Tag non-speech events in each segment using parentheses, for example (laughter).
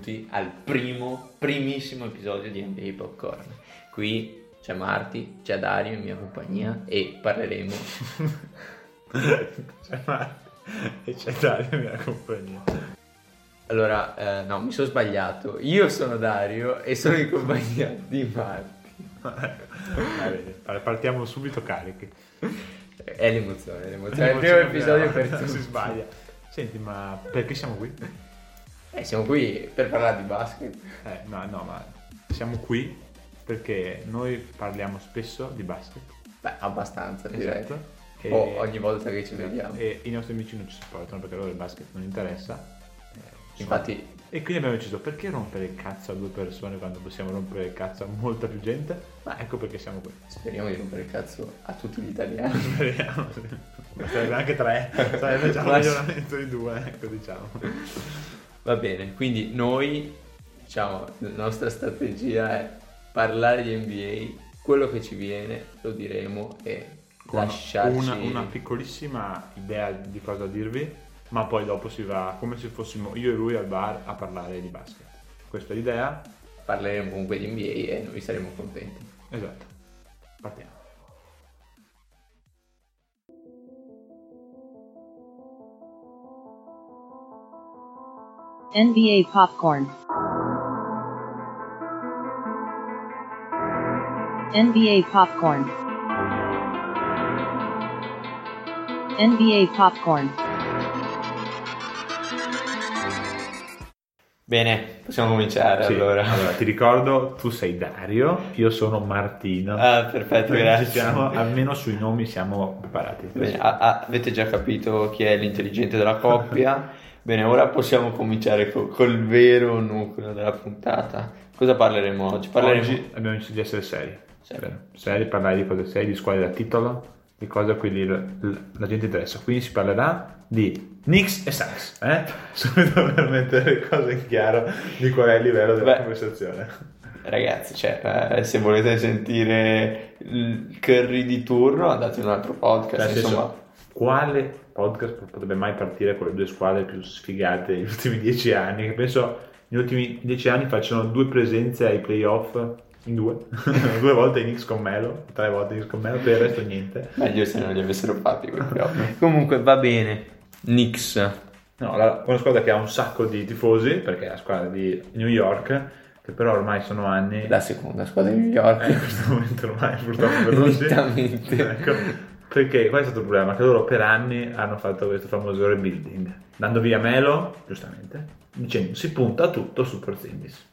benvenuti al primo, primissimo episodio di NBA Popcorn. Qui c'è Marti, c'è Dario in mia compagnia e parleremo... (laughs) c'è Marti e c'è Dario in mia compagnia. Allora, eh, no, mi sono sbagliato. Io sono Dario e sono in compagnia di Marti. (laughs) Allora, partiamo subito carichi. È l'emozione, l'emozione. È il primo episodio per (laughs) tutti. Si sbaglia. Senti, ma perché siamo qui? Eh, siamo qui per parlare di basket. Eh, no, no, ma siamo qui perché noi parliamo spesso di basket. Beh, abbastanza, direi. Esatto. E... O ogni volta che ci vediamo. E i nostri amici non ci supportano perché loro il basket non interessa. Eh, Infatti... E quindi abbiamo deciso perché rompere il cazzo a due persone quando possiamo rompere il cazzo a molta più gente? Ma ecco perché siamo qui. Speriamo di rompere il cazzo a tutti gli italiani. (laughs) Speriamo, sì. Sarebbe anche tre, (laughs) sarebbe già un miglioramento di due, ecco diciamo. Va bene, quindi noi, diciamo, la nostra strategia è parlare di NBA, quello che ci viene lo diremo e Con lasciarci... Una, una piccolissima idea di cosa dirvi ma poi dopo si va come se fossimo io e lui al bar a parlare di basket. Questa è l'idea. Parleremo comunque di NBA e noi saremo contenti. Esatto. Partiamo. NBA Popcorn NBA Popcorn NBA Popcorn Bene, possiamo cominciare sì, allora. Allora, ti ricordo, tu sei Dario, io sono Martino. Ah, perfetto, grazie. Siamo, almeno sui nomi siamo preparati. Bene, a, a, avete già capito chi è l'intelligente della coppia. (laughs) Bene, ora possiamo cominciare co- col vero nucleo della puntata. Cosa parleremo oggi? Parleremo... Oggi abbiamo deciso di essere seri. Seri, seri parlare di cose serie, di squadre da titolo, di cose a cui la, la gente interessa. Quindi si parlerà di Knicks e Suns, eh? (laughs) Subito per mettere le cose in chiaro di qual è il livello della Beh, conversazione. Ragazzi, cioè, eh, se volete sentire il curry di turno, andate in un altro podcast. Cioè, insomma, quale podcast potrebbe mai partire con le due squadre più sfigate degli ultimi dieci anni? Che penso negli ultimi dieci anni facciano due presenze ai playoff in due, (laughs) due volte i Knicks con Melo, tre volte i Knicks con Melo, per il resto niente. Meglio se non li avessero fatti quei (laughs) playoff. Comunque va bene. Knicks. No, la, una squadra che ha un sacco di tifosi, perché è la squadra di New York, che però ormai sono anni... La seconda squadra di New York. Eh, in questo momento ormai purtroppo per loro ecco, perché qual è stato il problema? Che loro per anni hanno fatto questo famoso rebuilding, dando via Melo, giustamente, dicendo si punta tutto su Porzingis.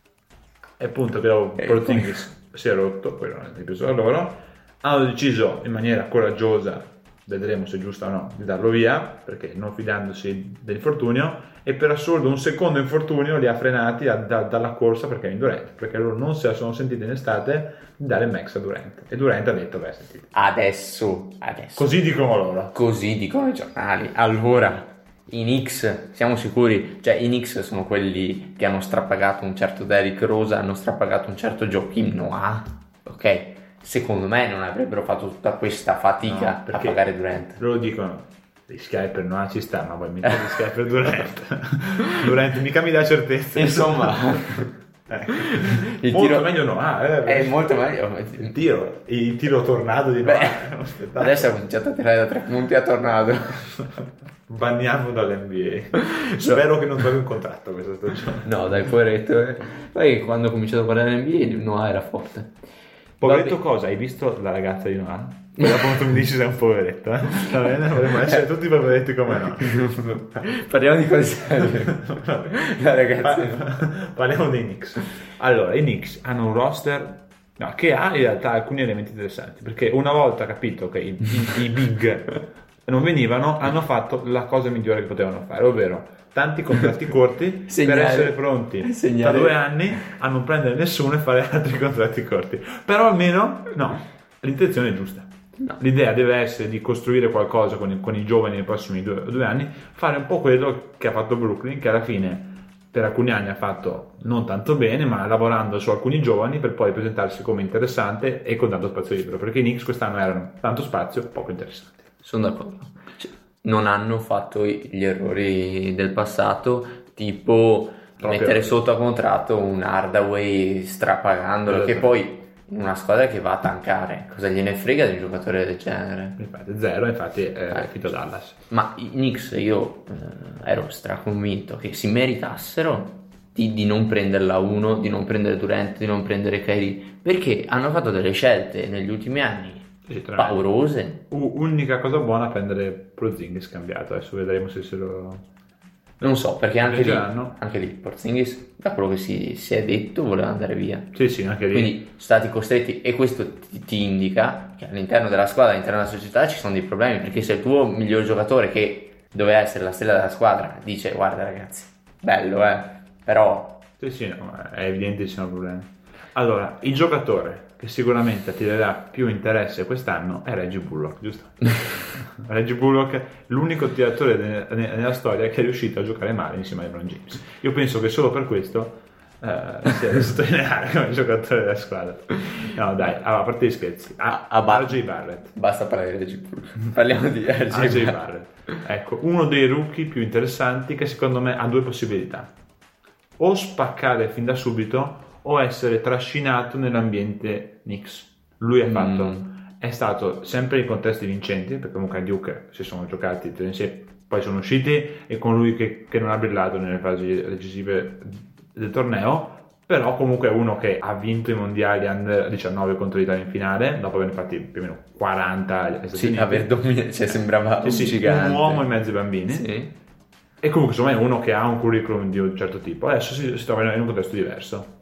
E appunto che dopo Porzingis si è rotto, poi non è piaciuto a loro, hanno deciso in maniera coraggiosa vedremo se è giusto o no, di darlo via, perché non fidandosi dell'infortunio, e per assurdo un secondo infortunio li ha frenati a, da, dalla corsa perché è in Durant, perché loro non se la sono sentiti in estate di dare max a Durant. E Durant ha detto, beh, sentite. Adesso, adesso. Così dicono loro. Così dicono i giornali. Allora, i Knicks, siamo sicuri, cioè i Knicks sono quelli che hanno strapagato un certo Derrick Rosa, hanno strapagato un certo Joaquim Noah, ok? Secondo me non avrebbero fatto tutta questa fatica no, a pagare Durant. Loro dicono, gli Skyper non ci sta, ma poi mi dai gli Skyper Durant. (laughs) Durant mica mi dà certezza. Insomma... (laughs) Ecco. Il molto tiro... meglio no, ah, eh, è molto meglio il tiro, il tiro tornado di Beh, adesso ha cominciato a tirare da tre punti a tornado (laughs) banniamo dall'NBA spero che non trovi un contratto questa stagione no dai poveretto eh. poi quando ho cominciato a guardare l'NBA Noah era forte Poveretto cosa? Hai visto la ragazza di Noah? Dopo tu mi dici sei un poveretto, eh? (laughs) Va bene? Vorremmo essere tutti poveretti come no. (laughs) Parliamo di cose (laughs) la ragazza. Pa- parliamo dei Knicks. Allora, i Knicks hanno un roster no, che ha in realtà alcuni elementi interessanti, perché una volta capito che i, i, i big non venivano, hanno fatto la cosa migliore che potevano fare, ovvero tanti contratti (laughs) corti Segnale. per essere pronti Segnale. (laughs) tra due anni a non prendere nessuno e fare altri contratti corti. Però almeno, no, l'intenzione è giusta. No. L'idea deve essere di costruire qualcosa con i, con i giovani nei prossimi due, due, anni, fare un po' quello che ha fatto Brooklyn, che alla fine per alcuni anni ha fatto non tanto bene, ma lavorando su alcuni giovani per poi presentarsi come interessante e con tanto spazio libero, perché i Knicks quest'anno erano tanto spazio, poco interessanti. Sono d'accordo non hanno fatto gli errori del passato, tipo Troppi mettere sotto a contratto un Hardaway strapagandolo, che Esatto. poi in una squadra che va a tankare, cosa gliene frega di un giocatore del genere? Infatti, zero, infatti è Eh. finito Dallas. Ma i Knicks io eh, ero straconvinto che si meritassero di, di non prenderla uno, di non prendere Durant, di non prendere Kyrie, perché hanno fatto delle scelte negli ultimi anni paurose. Unica cosa buona prendere Prozingis cambiato, adesso vedremo se se lo... Non so, perché anche lì, anche lì Porzingis, da quello che si, si è detto, voleva andare via. Sì, sì, anche lì. Quindi sono stati costretti e questo ti, ti indica che all'interno della squadra, all'interno della società ci sono dei problemi perché se il tuo miglior giocatore che doveva essere la stella della squadra dice guarda ragazzi, bello eh, però Sì, sì, no, è evidente che ci sono problemi. Allora, il giocatore che sicuramente attirerà più interesse quest'anno è Reggie Bullock, giusto? (laughs) Reggie Bullock, l'unico tiratore ne- ne- nella storia che è riuscito a giocare male insieme a LeBron James. Io penso che solo per questo eh, sia da sottolineare come giocatore della squadra. No, dai, allora, a parte gli scherzi. A, A- a Bar- RJ Barrett. basta parlare di Reggie Bullock. (laughs) Parliamo di RJ RJ Barrett. Barrett. Ecco, uno dei rookie più interessanti che secondo me ha due possibilità. O spaccare fin da subito o essere trascinato nell'ambiente Knicks. Lui è fatto, Mm. è stato sempre in contesti vincenti, perché comunque a Duke si sono giocati poi sono usciti e con lui che, che non ha brillato nelle fasi decisive del torneo, però comunque è uno che ha vinto i mondiali under 19 contro l'Italia in finale, dopo aver fatti più o meno 40 agli Stati Sì, aver dominato, cioè sembrava Sì, un sì, un uomo in mezzo ai bambini. Sì. E comunque insomma è uno che ha un curriculum di un certo tipo. Adesso si, si trova in un contesto diverso.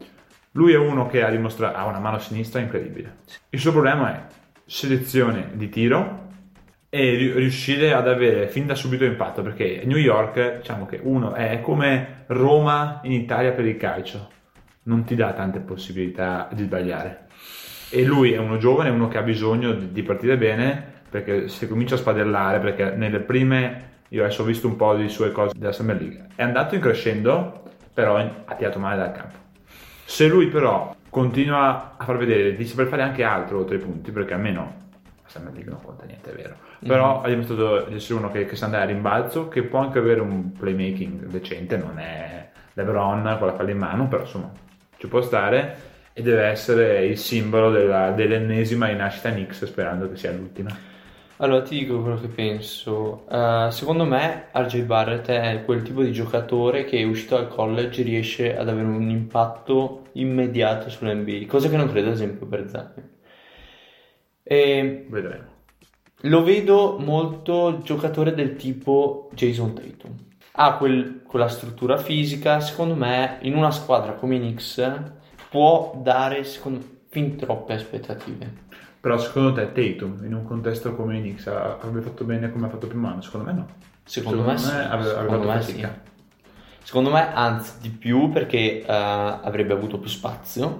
Lui è uno che ha dimostrato ha una mano sinistra incredibile. Il suo problema è selezione di tiro e ri- riuscire ad avere fin da subito impatto perché New York, diciamo che uno è come Roma in Italia per il calcio, non ti dà tante possibilità di sbagliare. E lui è uno giovane, uno che ha bisogno di partire bene perché se comincia a spadellare, perché nelle prime io adesso ho visto un po' di sue cose della Summer League, è andato in crescendo, però ha tirato male dal campo. Se lui però continua a far vedere di saper fare anche altro oltre i punti, perché almeno Summer League non conta niente, è vero, però ha dimostrato di essere uno che, che sa andare a rimbalzo, che può anche avere un playmaking decente, non è LeBron con la palla in mano, però insomma ci può stare e deve essere il simbolo della- dell'ennesima rinascita Knicks, sperando che sia l'ultima. Allora ti dico quello che penso. Eh, secondo me RJ Barrett è quel tipo di giocatore che uscito dal college riesce ad avere un impatto immediato sull'NBA, cosa che non credo ad esempio per Zion. E Vedremo. lo vedo molto giocatore del tipo Jason Tatum. Ha quel- quella struttura fisica, secondo me, in una squadra come i Knicks può dare secondo, fin troppe aspettative. Però secondo te Tatum, in un contesto come i Knicks, avrebbe fatto bene come ha fatto prima anno? Secondo me no. Secondo, me, sì. avrebbe, avrebbe Secondo fatto me sì. Secondo me, anzi, di più perché eh, avrebbe avuto più spazio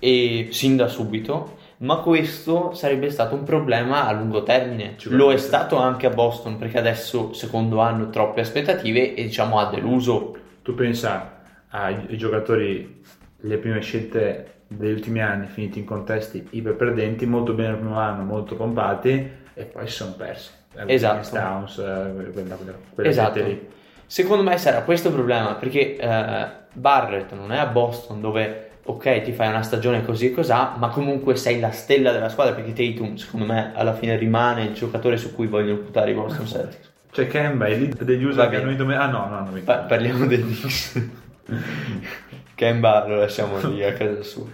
e sin da subito, ma questo sarebbe stato un problema a lungo termine. Lo è stato anche a Boston perché adesso, secondo hanno troppe aspettative e diciamo ha deluso. Tu pensa ai giocatori, le prime scelte degli ultimi anni finiti in contesti iper perdenti, molto bene il primo anno, molto pompati e poi si sono persi. Eh, Esatto. Towns, eh, quella, quella, Esatto. lì. Secondo me sarà questo il problema perché eh, Barrett non è a Boston dove ok ti fai una stagione così e cos'ha, ma comunque sei la stella della squadra perché Tatum secondo me alla fine rimane il giocatore su cui vogliono puntare i Boston Celtics. C'è Kemba, il lead degli USA che hanno vinto Ah no, no, hanno vinto. Pa- parliamo dei Knicks. (laughs) Kemba lo lasciamo lì a casa sua.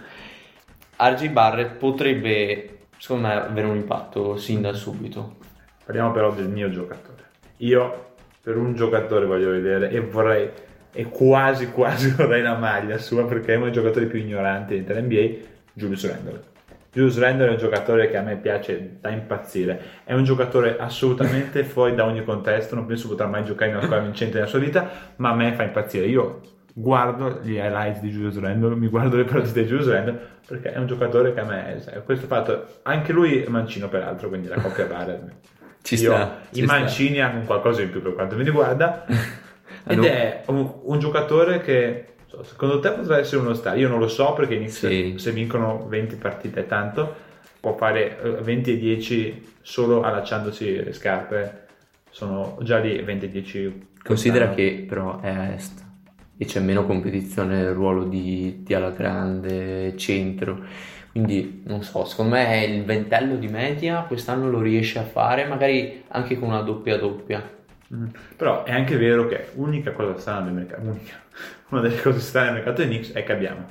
RJ Barrett potrebbe, secondo me, avere un impatto sin da subito. Parliamo però del mio giocatore. Io per un giocatore voglio vedere e vorrei e quasi quasi (laughs) vorrei la maglia sua perché è uno dei giocatori più ignoranti dell'intera NBA, Julius Randle. Julius Randle è un giocatore che a me piace da impazzire. È un giocatore assolutamente (laughs) fuori da ogni contesto, non penso potrà mai giocare in una squadra vincente nella sua vita, ma a me fa impazzire. Io guardo gli highlights di Julius Randle, mi guardo le partite di Julius Randle perché è un giocatore che a me sai, questo fatto anche lui è mancino peraltro, quindi la coppia Barrett Ci io, sta, ci I sta. mancini hanno qualcosa in più per quanto mi riguarda. (laughs) Ed è un, un giocatore che secondo te potrà essere uno star. Io non lo so perché inizia, Sì. se vincono 20 partite è tanto, può fare eh, 20 e 10 solo allacciandosi le scarpe. Sono già lì 20 e 10. Considera che però è a est. e c'è meno competizione nel ruolo di, di alla grande centro. Quindi non so, secondo me il ventello di media quest'anno lo riesce a fare, magari anche con una doppia doppia. Mm. Però è anche vero che unica cosa strana del mercato, unica, (laughs) una delle cose strane del mercato dei Knicks è che abbiamo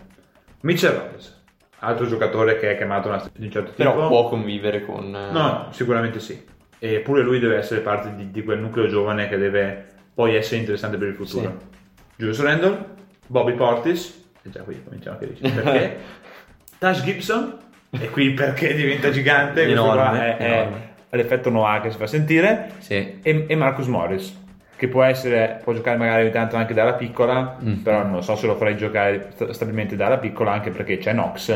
Mitchell Robinson, altro giocatore che è chiamato una, di un certo tipo. Però può convivere con... eh, No, no, sicuramente sì. E pure lui deve essere parte di, di quel nucleo giovane che deve poi essere interessante per il futuro. Julius Randle, Bobby Portis, e già qui cominciamo a capire perché. (laughs) Tash Gibson, e qui perché diventa gigante, Enorme, è, è enorme. l'effetto Noah che si fa sentire, Sì. e, e Marcus Morris, che può essere, può giocare magari ogni tanto anche dalla piccola, Mhm. però non so se lo farei giocare sta- stabilmente dalla piccola, anche perché c'è Knox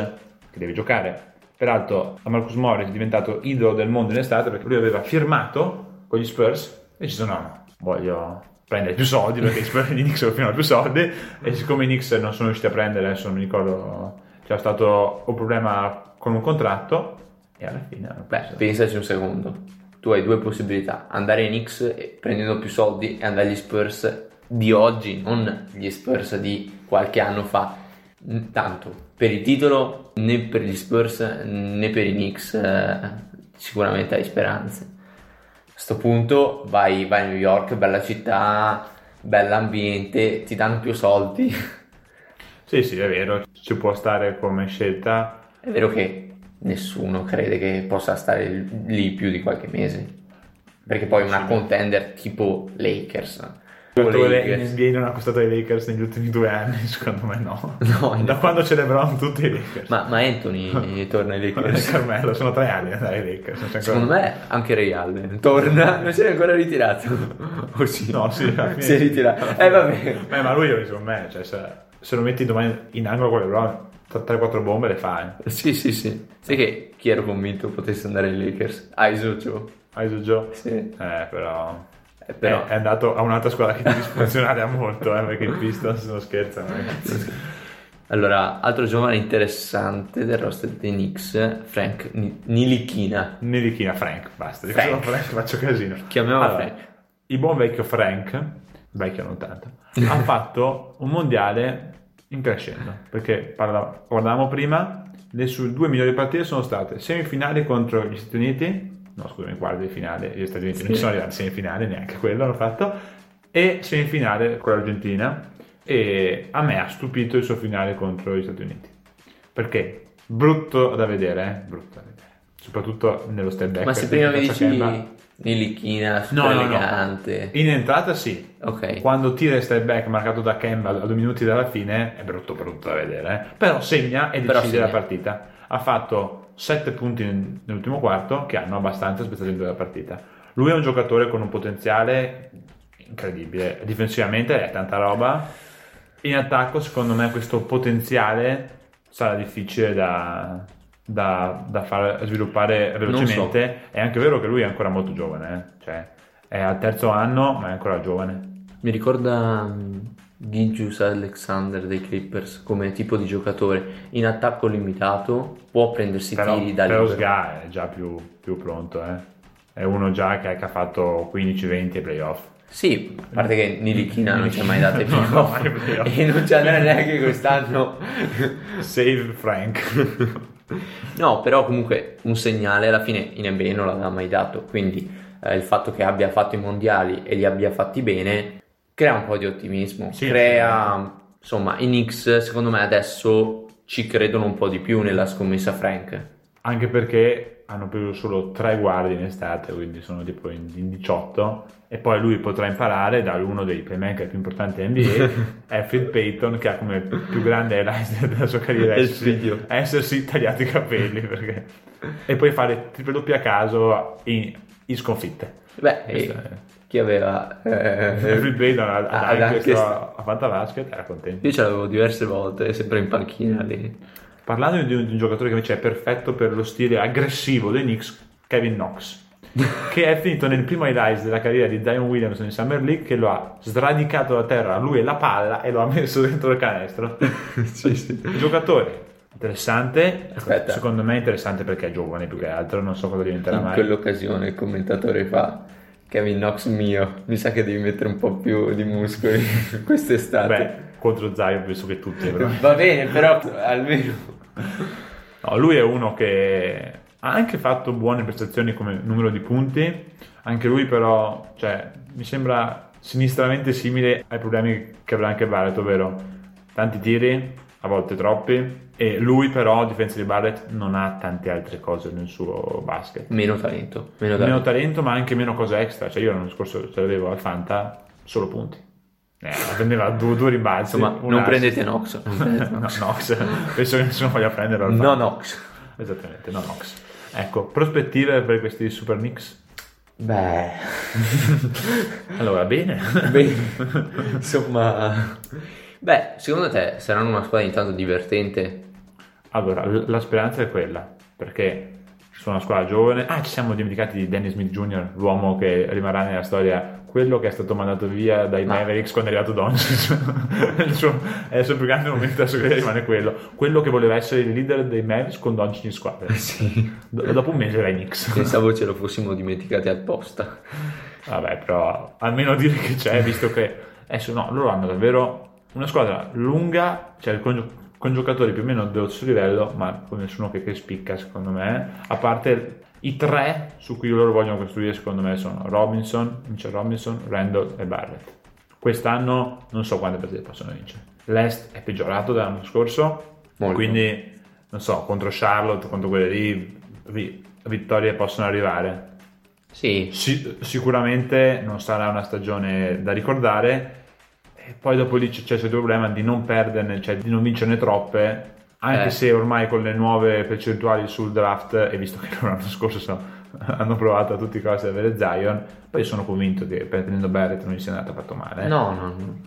che deve giocare. Peraltro a Marcus Morris è diventato idolo del mondo in estate perché lui aveva firmato con gli Spurs e ci sono, no, no, voglio prendere più soldi perché i Knicks firmano più soldi e siccome i Knicks non sono riusciti a prendere, adesso non mi ricordo, c'era stato un problema con un contratto e alla fine hanno Beh, preso. pensaci un secondo. Tu hai due possibilità, andare X e- prendendo più soldi e andare agli Spurs di oggi, non gli Spurs di qualche anno fa. Tanto, per il titolo né per gli Spurs né per i Knicks eh, sicuramente hai speranze. A questo punto vai, vai a New York, bella città, bell'ambiente, ti danno più soldi. (laughs) Sì, sì, è vero, ci può stare come scelta. È vero che nessuno crede che possa stare lì più di qualche mese. Perché poi una contender tipo Lakers. In NBA non ha acquistato i Lakers negli ultimi due anni, (laughs) secondo me no. (laughs) No, da quando l'avranno tutti i Lakers. Ma, ma Anthony torna ai Lakers. Carmelo, sono tre anni ai Lakers. c'è ancora- Secondo me anche Ray Allen torna, (laughs) non si è ancora ritirato. O sì? No, sì, si è ritirato. Eh vabbè. Beh, ma lui, secondo me, cioè, se, se lo metti domani in angolo con le LeBron, 3-4 bombe le fa. Eh. Sì, sì, sì. Sai che chi ero convinto potesse andare ai Lakers? Aizo Joe. Aizo Joe. Sì. Eh, però... Eh, però È, è andato a un'altra squadra che ti disfunzionare a (laughs) molto, eh, perché i Pistons non scherzano. ragazzi. Allora, altro giovane interessante del roster dei Knicks, Frank Ni- Nilichina. Nilichina Frank, basta. Dico Frank. Frank, faccio casino. Chiamiamola Allora, Frank. Il buon vecchio Frank, vecchio non tanto, (laughs) ha fatto un mondiale in crescendo. Perché parla- guardavamo prima, le sue due migliori partite sono state semifinali contro gli Stati Uniti, no scusami, quarti di finale, gli Stati Uniti non ci sono arrivati semifinali, neanche quello hanno fatto, e semifinale con l'Argentina. E a me ha stupito il suo finale contro gli Stati Uniti. Perché? Brutto da vedere, eh? Brutto da vedere. Soprattutto nello step back. Ma se prima mi dici Kemba. Nilichina, super No, no, no. elegante. In entrata sì. Ok. Quando tira il step back marcato da Kemba a due minuti dalla fine è brutto brutto da vedere. eh. Però segna e decide segna. la partita. Ha fatto 7 punti nel- nell'ultimo quarto che hanno abbastanza spezzato dentro la partita. Lui è un giocatore con un potenziale incredibile. Difensivamente è tanta roba. In attacco secondo me questo potenziale sarà difficile da, da- da far sviluppare velocemente. È anche vero che lui è ancora molto giovane, eh. cioè è al terzo anno ma è ancora giovane. Mi ricorda Gigius Alexander dei Clippers come tipo di giocatore in attacco limitato, può prendersi Però, tiri da però libero. Sga è già più, più pronto, eh. è uno già che, ha fatto 15-20 ai playoff. Sì, a parte che Nilichina non ci ha mai dato i (laughs) No, no, playoff playoff. (laughs) e non ci andrà neanche quest'anno. (laughs) Save Frank. No, però comunque un segnale alla fine in NBA non l'aveva mai dato, quindi eh, il fatto che abbia fatto i mondiali e li abbia fatti bene crea un po' di ottimismo, Sì, crea insomma i Knicks secondo me adesso ci credono un po' di più nella scommessa Frank. Anche perché hanno preso solo 3 guardie in estate, quindi sono tipo in, in 18 e poi lui potrà imparare da uno dei playmaker più importanti NBA, (laughs) Alfred Payton, che ha come più grande highlight della sua carriera essersi, essersi tagliato i capelli perché... e poi fare triple doppia a caso in, in sconfitte. Beh, chi aveva... eh, ha- ha ha anche a Fantabasket era contento. Io ce l'avevo diverse volte, sempre in panchina lì. Parlando di un, di un giocatore che invece è perfetto per lo stile aggressivo dei Knicks, Kevin Knox, (laughs) che è finito nel primo highlights della carriera di Zion Williamson in Summer League, che lo ha sradicato da terra lui e la palla e lo ha messo (laughs) dentro il canestro. (laughs) sì, sì. Giocatore interessante, Aspetta. secondo me interessante perché è giovane più che altro, non so cosa diventerà In mai. quell'occasione il commentatore fa Kevin Knox mio, mi sa che devi mettere un po' più di muscoli (laughs) quest'estate. Beh, contro Zion penso che tutti però. (laughs) Va bene, però almeno... No, lui è uno che ha anche fatto buone prestazioni come numero di punti, anche lui però, cioè, mi sembra sinistramente simile ai problemi che avrà anche Barrett, ovvero tanti tiri, a volte troppi, e lui però, a difesa di Barrett, non ha tante altre cose nel suo basket. Meno talento. Meno Meno talento. talento, ma anche meno cose extra. Cioè, io l'anno scorso ce l'avevo al Fanta, solo punti. Eh, prendeva due, due rimbalzi. Insomma, non assist. prendete Nox. Non prendete no, Nox. (laughs) Nox. Penso che nessuno voglia prenderlo al No. Nox. Esattamente, no Nox. Ecco, prospettive per questi Super Knicks? Beh... (laughs) Allora, bene. (laughs) Beh, insomma... Beh, secondo te saranno una squadra intanto divertente? Allora, la speranza è quella, perché sono una squadra giovane. Ah, ci siamo dimenticati di Dennis Smith Jr., l'uomo che rimarrà nella storia, quello che è stato mandato via dai Ma- Mavericks quando è arrivato Doncic. (laughs) il, suo, è il suo più grande momento adesso che rimane quello. Quello che voleva essere il leader dei Mavericks con Doncic in squadra. (laughs) Sì. Do- dopo un mese era ai Knicks. Pensavo ce lo fossimo dimenticati apposta. Vabbè, però almeno dire che c'è, visto che adesso no, loro hanno davvero una squadra lunga, cioè gio- con giocatori più o meno dello stesso livello, ma con nessuno che, che spicca secondo me, a parte i tre su cui loro vogliono costruire secondo me sono Robinson, Mitchell Robinson, Randall e Barrett. Quest'anno non so quante partite possono vincere. L'Est è peggiorato dall'anno scorso, Molto. quindi non so, contro Charlotte, contro quelle lì, vi- vittorie possono arrivare. Sì, Sì, sicuramente non sarà una stagione da ricordare. E poi dopo lì c'è il problema di non perderne, cioè di non vincerne troppe. Anche Eh. se ormai con le nuove percentuali sul draft, e visto che (laughs) l'anno scorso sono- hanno provato a tutti i costi ad avere Zion, poi sono convinto che prendendo Barrett non gli sia andato affatto male. no, no, no.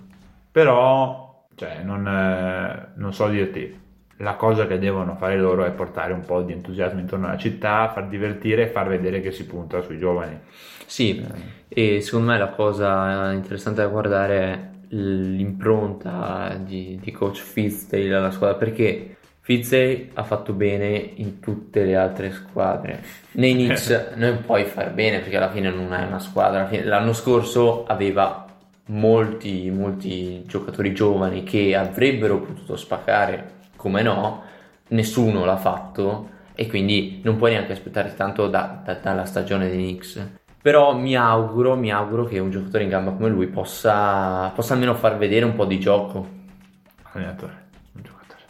Però, cioè, non, eh, non so dirti. La cosa che devono fare loro è portare un po' di entusiasmo intorno alla città, far divertire e far vedere che si punta sui giovani. Sì, e secondo me la cosa interessante da guardare è l'impronta di, di coach Fitzdale alla squadra perché Fitzdale ha fatto bene in tutte le altre squadre. Nei (laughs) Knicks non puoi far bene perché alla fine non è una squadra. Fine- L'anno scorso aveva molti, molti giocatori giovani che avrebbero potuto spaccare, come no, nessuno l'ha fatto e quindi non puoi neanche aspettare tanto da- da- dalla stagione dei Knicks. Però mi auguro, mi auguro che un giocatore in gamba come lui possa, possa almeno far vedere un po' di gioco. Allenatore, un giocatore.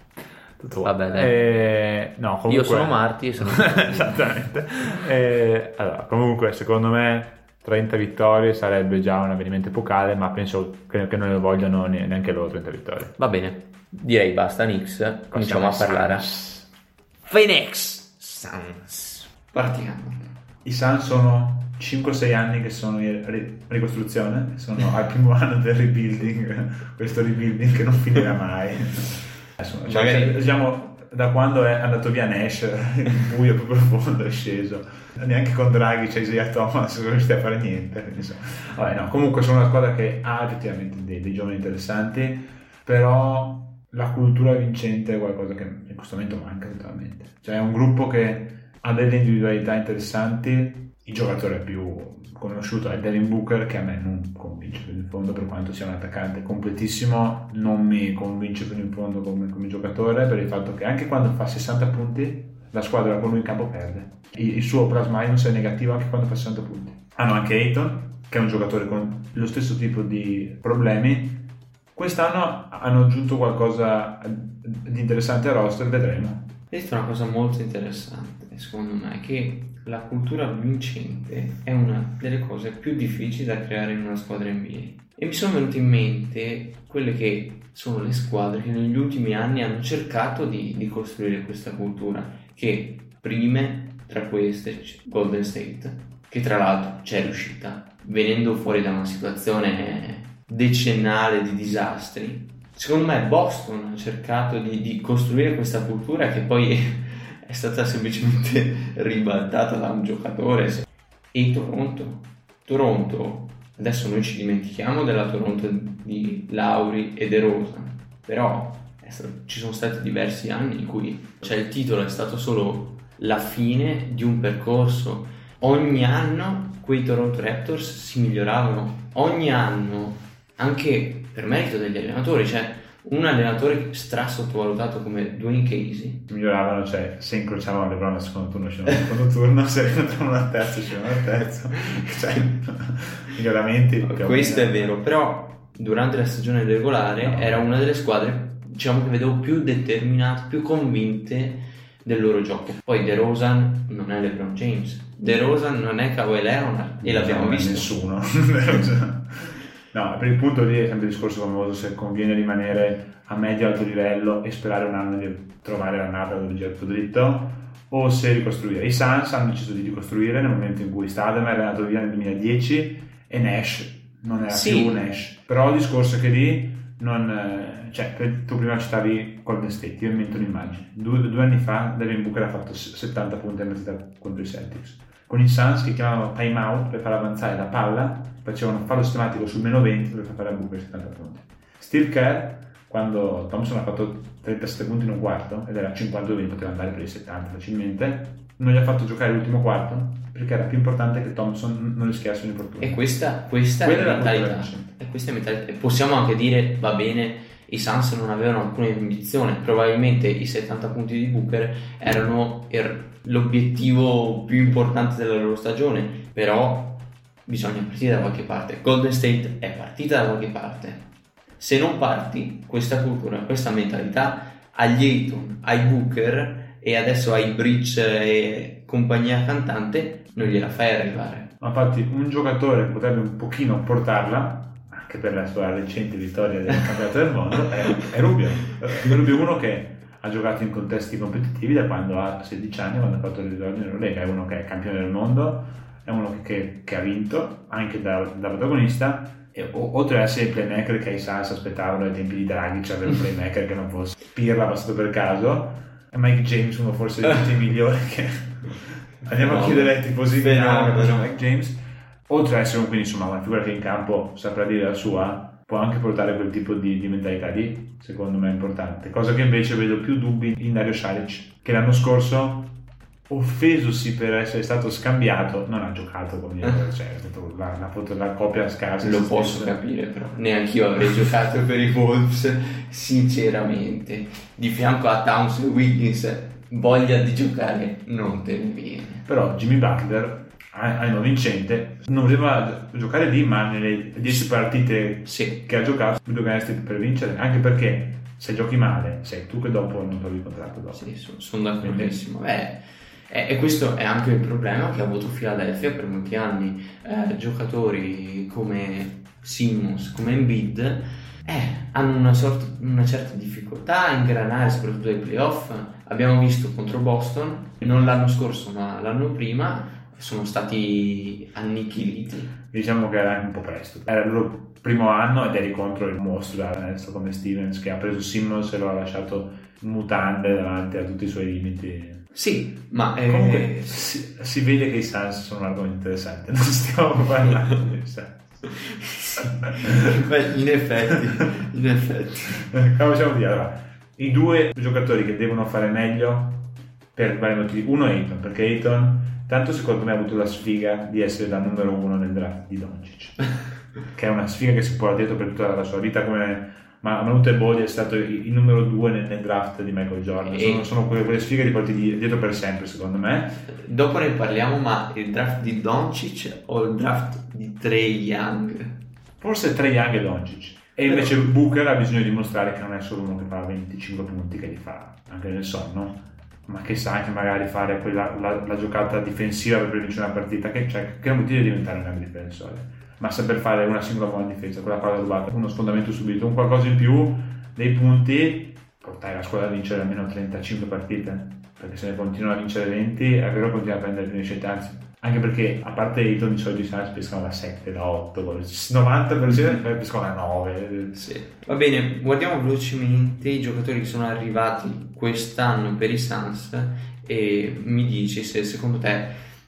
Tutto Vabbè, dai. Eh, no, comunque... Io sono Marti e sono... (laughs) Esattamente. Eh, allora, comunque, secondo me 30 vittorie sarebbe già un avvenimento epocale, ma penso che, non ne vogliano ne- neanche loro 30 vittorie. Va bene, direi basta Knicks, cominciamo a parlare. Phoenix Suns. Partiamo. I Suns sono 5-6 anni che sono in ri- ricostruzione, sono al primo (laughs) anno del rebuilding, questo rebuilding che non finirà mai. (laughs) Adesso, cioè, Magari- diciamo, da quando è andato via Nash, il buio più profondo è sceso. Neanche con Draghi c'è Isaiah Thomas, non riuscite a fare niente. insomma. Vabbè, no, comunque sono una squadra che ha effettivamente dei, dei giovani interessanti, però la cultura vincente è qualcosa che in questo momento manca totalmente. Cioè è un gruppo che ha delle individualità interessanti, il giocatore più conosciuto è Devin Booker che a me non convince fino in fondo per quanto sia un attaccante completissimo, non mi convince fino in fondo come, come giocatore per il fatto che anche quando fa 60 punti la squadra con lui in campo perde. Il, il suo plus minus è negativo anche quando fa 60 punti. Hanno anche Ayton che è un giocatore con lo stesso tipo di problemi. Quest'anno hanno aggiunto qualcosa di interessante al roster, vedremo. Questa è una cosa molto interessante, secondo me, che la cultura vincente è una delle cose più difficili da creare in una squadra NBA. E mi sono venute in mente quelle che sono le squadre che negli ultimi anni hanno cercato di, di costruire questa cultura, che prime tra queste Golden State, che tra l'altro c'è riuscita, venendo fuori da una situazione decennale di disastri. Secondo me Boston ha cercato di, di costruire questa cultura che poi è stata semplicemente (laughs) ribaltata da un giocatore. E Toronto, Toronto, adesso noi ci dimentichiamo della Toronto di Lauri e De Rosa, però stato- ci sono stati diversi anni in cui cioè, il titolo è stato solo la fine di un percorso. Ogni anno quei Toronto Raptors si miglioravano, ogni anno, anche per merito degli allenatori, cioè un allenatore stra sottovalutato come Dwayne Casey. miglioravano, cioè se incrociavano le brone al secondo turno uscivano al secondo turno, se rientravano al terzo uscivano al terzo, (laughs) cioè miglioramenti. Questo è vero, però durante la stagione regolare No. era una delle squadre, diciamo che vedevo più determinate, più convinte del loro gioco. Poi De Rosan non è LeBron James, De Rosan non è Kawhi Leonard e l'abbiamo Non è visto. Nessuno. (laughs) no, per il punto lì è sempre il discorso famoso se conviene rimanere a medio alto livello e sperare un anno di trovare la nata dove gira tutto dritto o se ricostruire. I Suns hanno deciso di ricostruire nel momento in cui Stadem è andato via nel 2010 e Nash non era Sì. più Nash. Però il discorso è che lì non, cioè, tu prima citavi Golden State, io invento un'immagine. Due, due anni fa Devin Booker ha fatto s- 70 punti a partita contro i Celtics. Con i Suns che chiamavano time out per far avanzare la palla, facevano fallo sistematico sul meno 20 per far fare a Booker 70 punti. Steve Kerr, quando Thompson ha fatto 37 punti in un quarto ed era 52 poteva andare per i 70 facilmente, non gli ha fatto giocare l'ultimo quarto perché era più importante che Thompson non rischiasse un infortunio. E questa, questa è la mentalità. E questa è mentalità. E possiamo anche dire, va bene, i Suns non avevano alcuna ambizione, probabilmente i 70 punti di Booker erano er- l'obiettivo più importante della loro stagione, però bisogna partire da qualche parte. Golden State è partita da qualche parte. Se non parti, questa cultura, questa mentalità, agli Ayton, ai Booker e adesso ai Bridge e compagnia cantante, non gliela fai arrivare. Ma infatti un giocatore potrebbe un pochino portarla, anche per la sua recente vittoria del (laughs) campionato del mondo, è, è Rubio. Rubio è uno che ha giocato in contesti competitivi da quando ha 16 anni, quando ha fatto il ritorno in Eurolega, è uno che è campione del mondo, è uno che, che ha vinto anche da, da protagonista, e, o- oltre ad essere il playmaker che i Suns aspettavano ai tempi di Draghi, cioè avere un playmaker che non fosse Pirla passato per caso, è Mike James uno forse dei tutti migliori che... (laughs) Andiamo a Fenomeno. chiedere ai tifosi di Milano Mike James. Oltre ad essere un quindi insomma una figura che in campo saprà dire la sua può anche portare quel tipo di, di mentalità lì secondo me è importante. Cosa che invece vedo più dubbi in Dario Saric che l'anno scorso offesosi per essere stato scambiato non ha giocato come dire, cioè è stato la, la, la copia scarsa Lo posso stesso. capire, però neanche io avrei giocato per i Wolves, sinceramente. Di fianco a Towns e Wiggins, voglia di giocare non te ne viene. però Jimmy Butler a- anno vincente non poteva giocare lì ma nelle 10 partite Sì, che ha giocato tu dovresti per vincere anche perché se giochi male sei tu che dopo non trovi il contratto dopo sì, sono d'accordissimo. Beh, e, e questo è anche il problema che ha avuto Philadelphia per molti anni. Eh, giocatori come Simmons, come Embiid, eh, hanno una, sorta- una certa difficoltà a ingranare, soprattutto ai playoff. Abbiamo visto contro Boston, non l'anno scorso ma l'anno prima, sono stati annichiliti. diciamo che era un po' presto era il loro primo anno ed eri contro il mostro adesso come Stevens che ha preso Simmons e lo ha lasciato in mutande davanti a tutti i suoi limiti Sì, ma eh, comunque si, si vede che i Suns sono un argomento interessante (laughs) non stiamo parlando di Suns Beh, in effetti, in effetti. Come possiamo dire? Allora, i due giocatori che devono fare meglio per vari motivi. Uno è Ayton, perché Ayton, tanto secondo me ha avuto la sfiga di essere la numero uno nel draft di Doncic, (laughs) che è una sfiga che si porta dietro per tutta la sua vita come... Ma Manute Bodi è stato il il numero due nel, nel draft di Michael Jordan. Sono, sono quelle, quelle sfighe ti porti di- dietro per sempre, secondo me. Dopo ne parliamo, ma il draft di Doncic o il draft di Trey Young? Forse Trey Young e Doncic. E invece Booker ha bisogno di dimostrare che non è solo uno che fa 25 punti, che li fa anche nel sonno, ma che sa anche magari fare quella, la, la giocata difensiva per vincere una partita, che, cioè, che non vuol dire diventare un grande difensore, ma saper fare una singola buona difesa, quella palla rubata, uno sfondamento subito, un qualcosa in più, dei punti, portare la squadra a vincere almeno 35 partite, perché se ne continua a vincere 20 è vero continua a prendere prime scelte, anche perché a parte Ayton di solito i Suns pescano da 7, da 8, il 90% pescano da 9. Sì. Va bene, guardiamo velocemente i giocatori che sono arrivati quest'anno per i Suns e mi dici se secondo te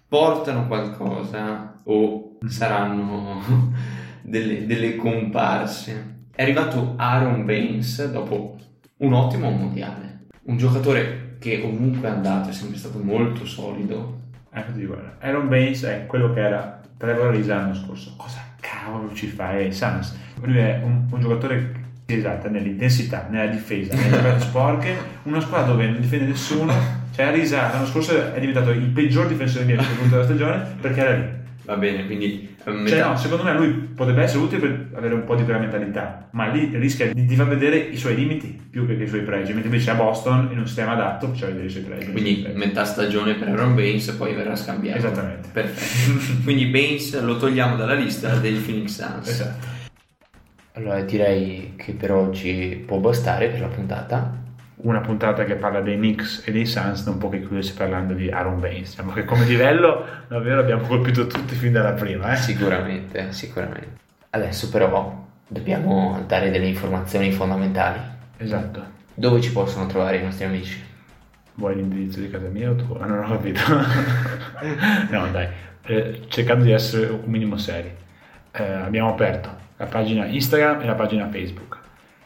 portano qualcosa o saranno (laughs) delle, delle comparse. È arrivato Aaron Baines dopo un ottimo mondiale, un giocatore che ovunque è andato è sempre stato molto solido. Ecco dico, Aaron Baines è quello che era Trevor Ariza l'anno scorso. Cosa cavolo ci fa ai Suns? Lui è un, un giocatore Sì, esatto, nell'intensità, nella difesa, nelle (laughs) giocate sporche, una squadra dove non difende nessuno, cioè Arisa l'anno scorso è diventato il peggior difensore di punto della stagione perché era lì. Va bene, quindi eh, Cioè metà- no, secondo me lui potrebbe essere utile per avere un po' di quella mentalità, ma lì rischia di, di far vedere i suoi limiti più che i suoi pregi, mentre invece a Boston in un sistema adatto faceva vedere i suoi pregi. quindi metà stagione per Aaron Baines poi verrà scambiato. Esattamente. Perfetto. (laughs) quindi Baines lo togliamo dalla lista dei Phoenix Suns. Esatto. Allora direi che per oggi può bastare per la puntata. Una puntata che parla dei Knicks e dei Suns non può che chiudersi parlando di Aaron Baines. Diciamo che come livello davvero abbiamo colpito tutti fin dalla prima. Eh? Sicuramente, sicuramente. Adesso però dobbiamo dare delle informazioni fondamentali. Esatto. Dove ci possono trovare i nostri amici? Vuoi l'indirizzo di casa mia o tu? Ah, non ho capito. (laughs) no, dai, eh, cercando di essere un minimo seri. Eh, abbiamo aperto la pagina Instagram e la pagina Facebook.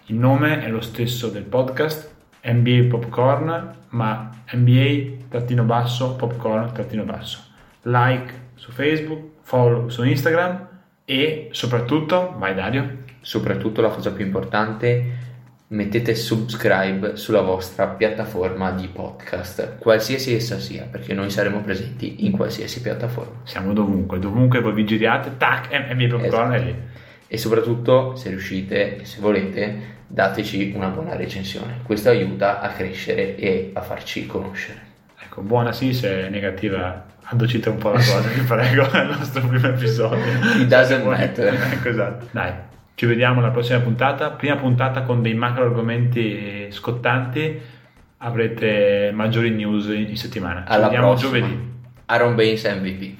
Il nome è lo stesso del podcast, NBA Popcorn, ma NBA-basso, popcorn-basso. Like su Facebook, follow su Instagram e soprattutto, vai Dario, Soprattutto la cosa più importante, mettete subscribe sulla vostra piattaforma di podcast, qualsiasi essa sia, perché noi saremo presenti in qualsiasi piattaforma. siamo dovunque, dovunque voi vi giriate, tac, NBA Popcorn è lì. E soprattutto, se riuscite e se volete, dateci una buona recensione. Questo aiuta a crescere e a farci conoscere. Ecco, buona sì, se è negativa addocite un po' la cosa, vi prego, (laughs) il nostro primo episodio. It doesn't matter. Ecco, (laughs) esatto. Dai, ci vediamo alla prossima puntata. Prima puntata con dei macro argomenti scottanti, avrete maggiori news in, settimana. Ci Alla vediamo prossima. giovedì. Aaron Baines MVP.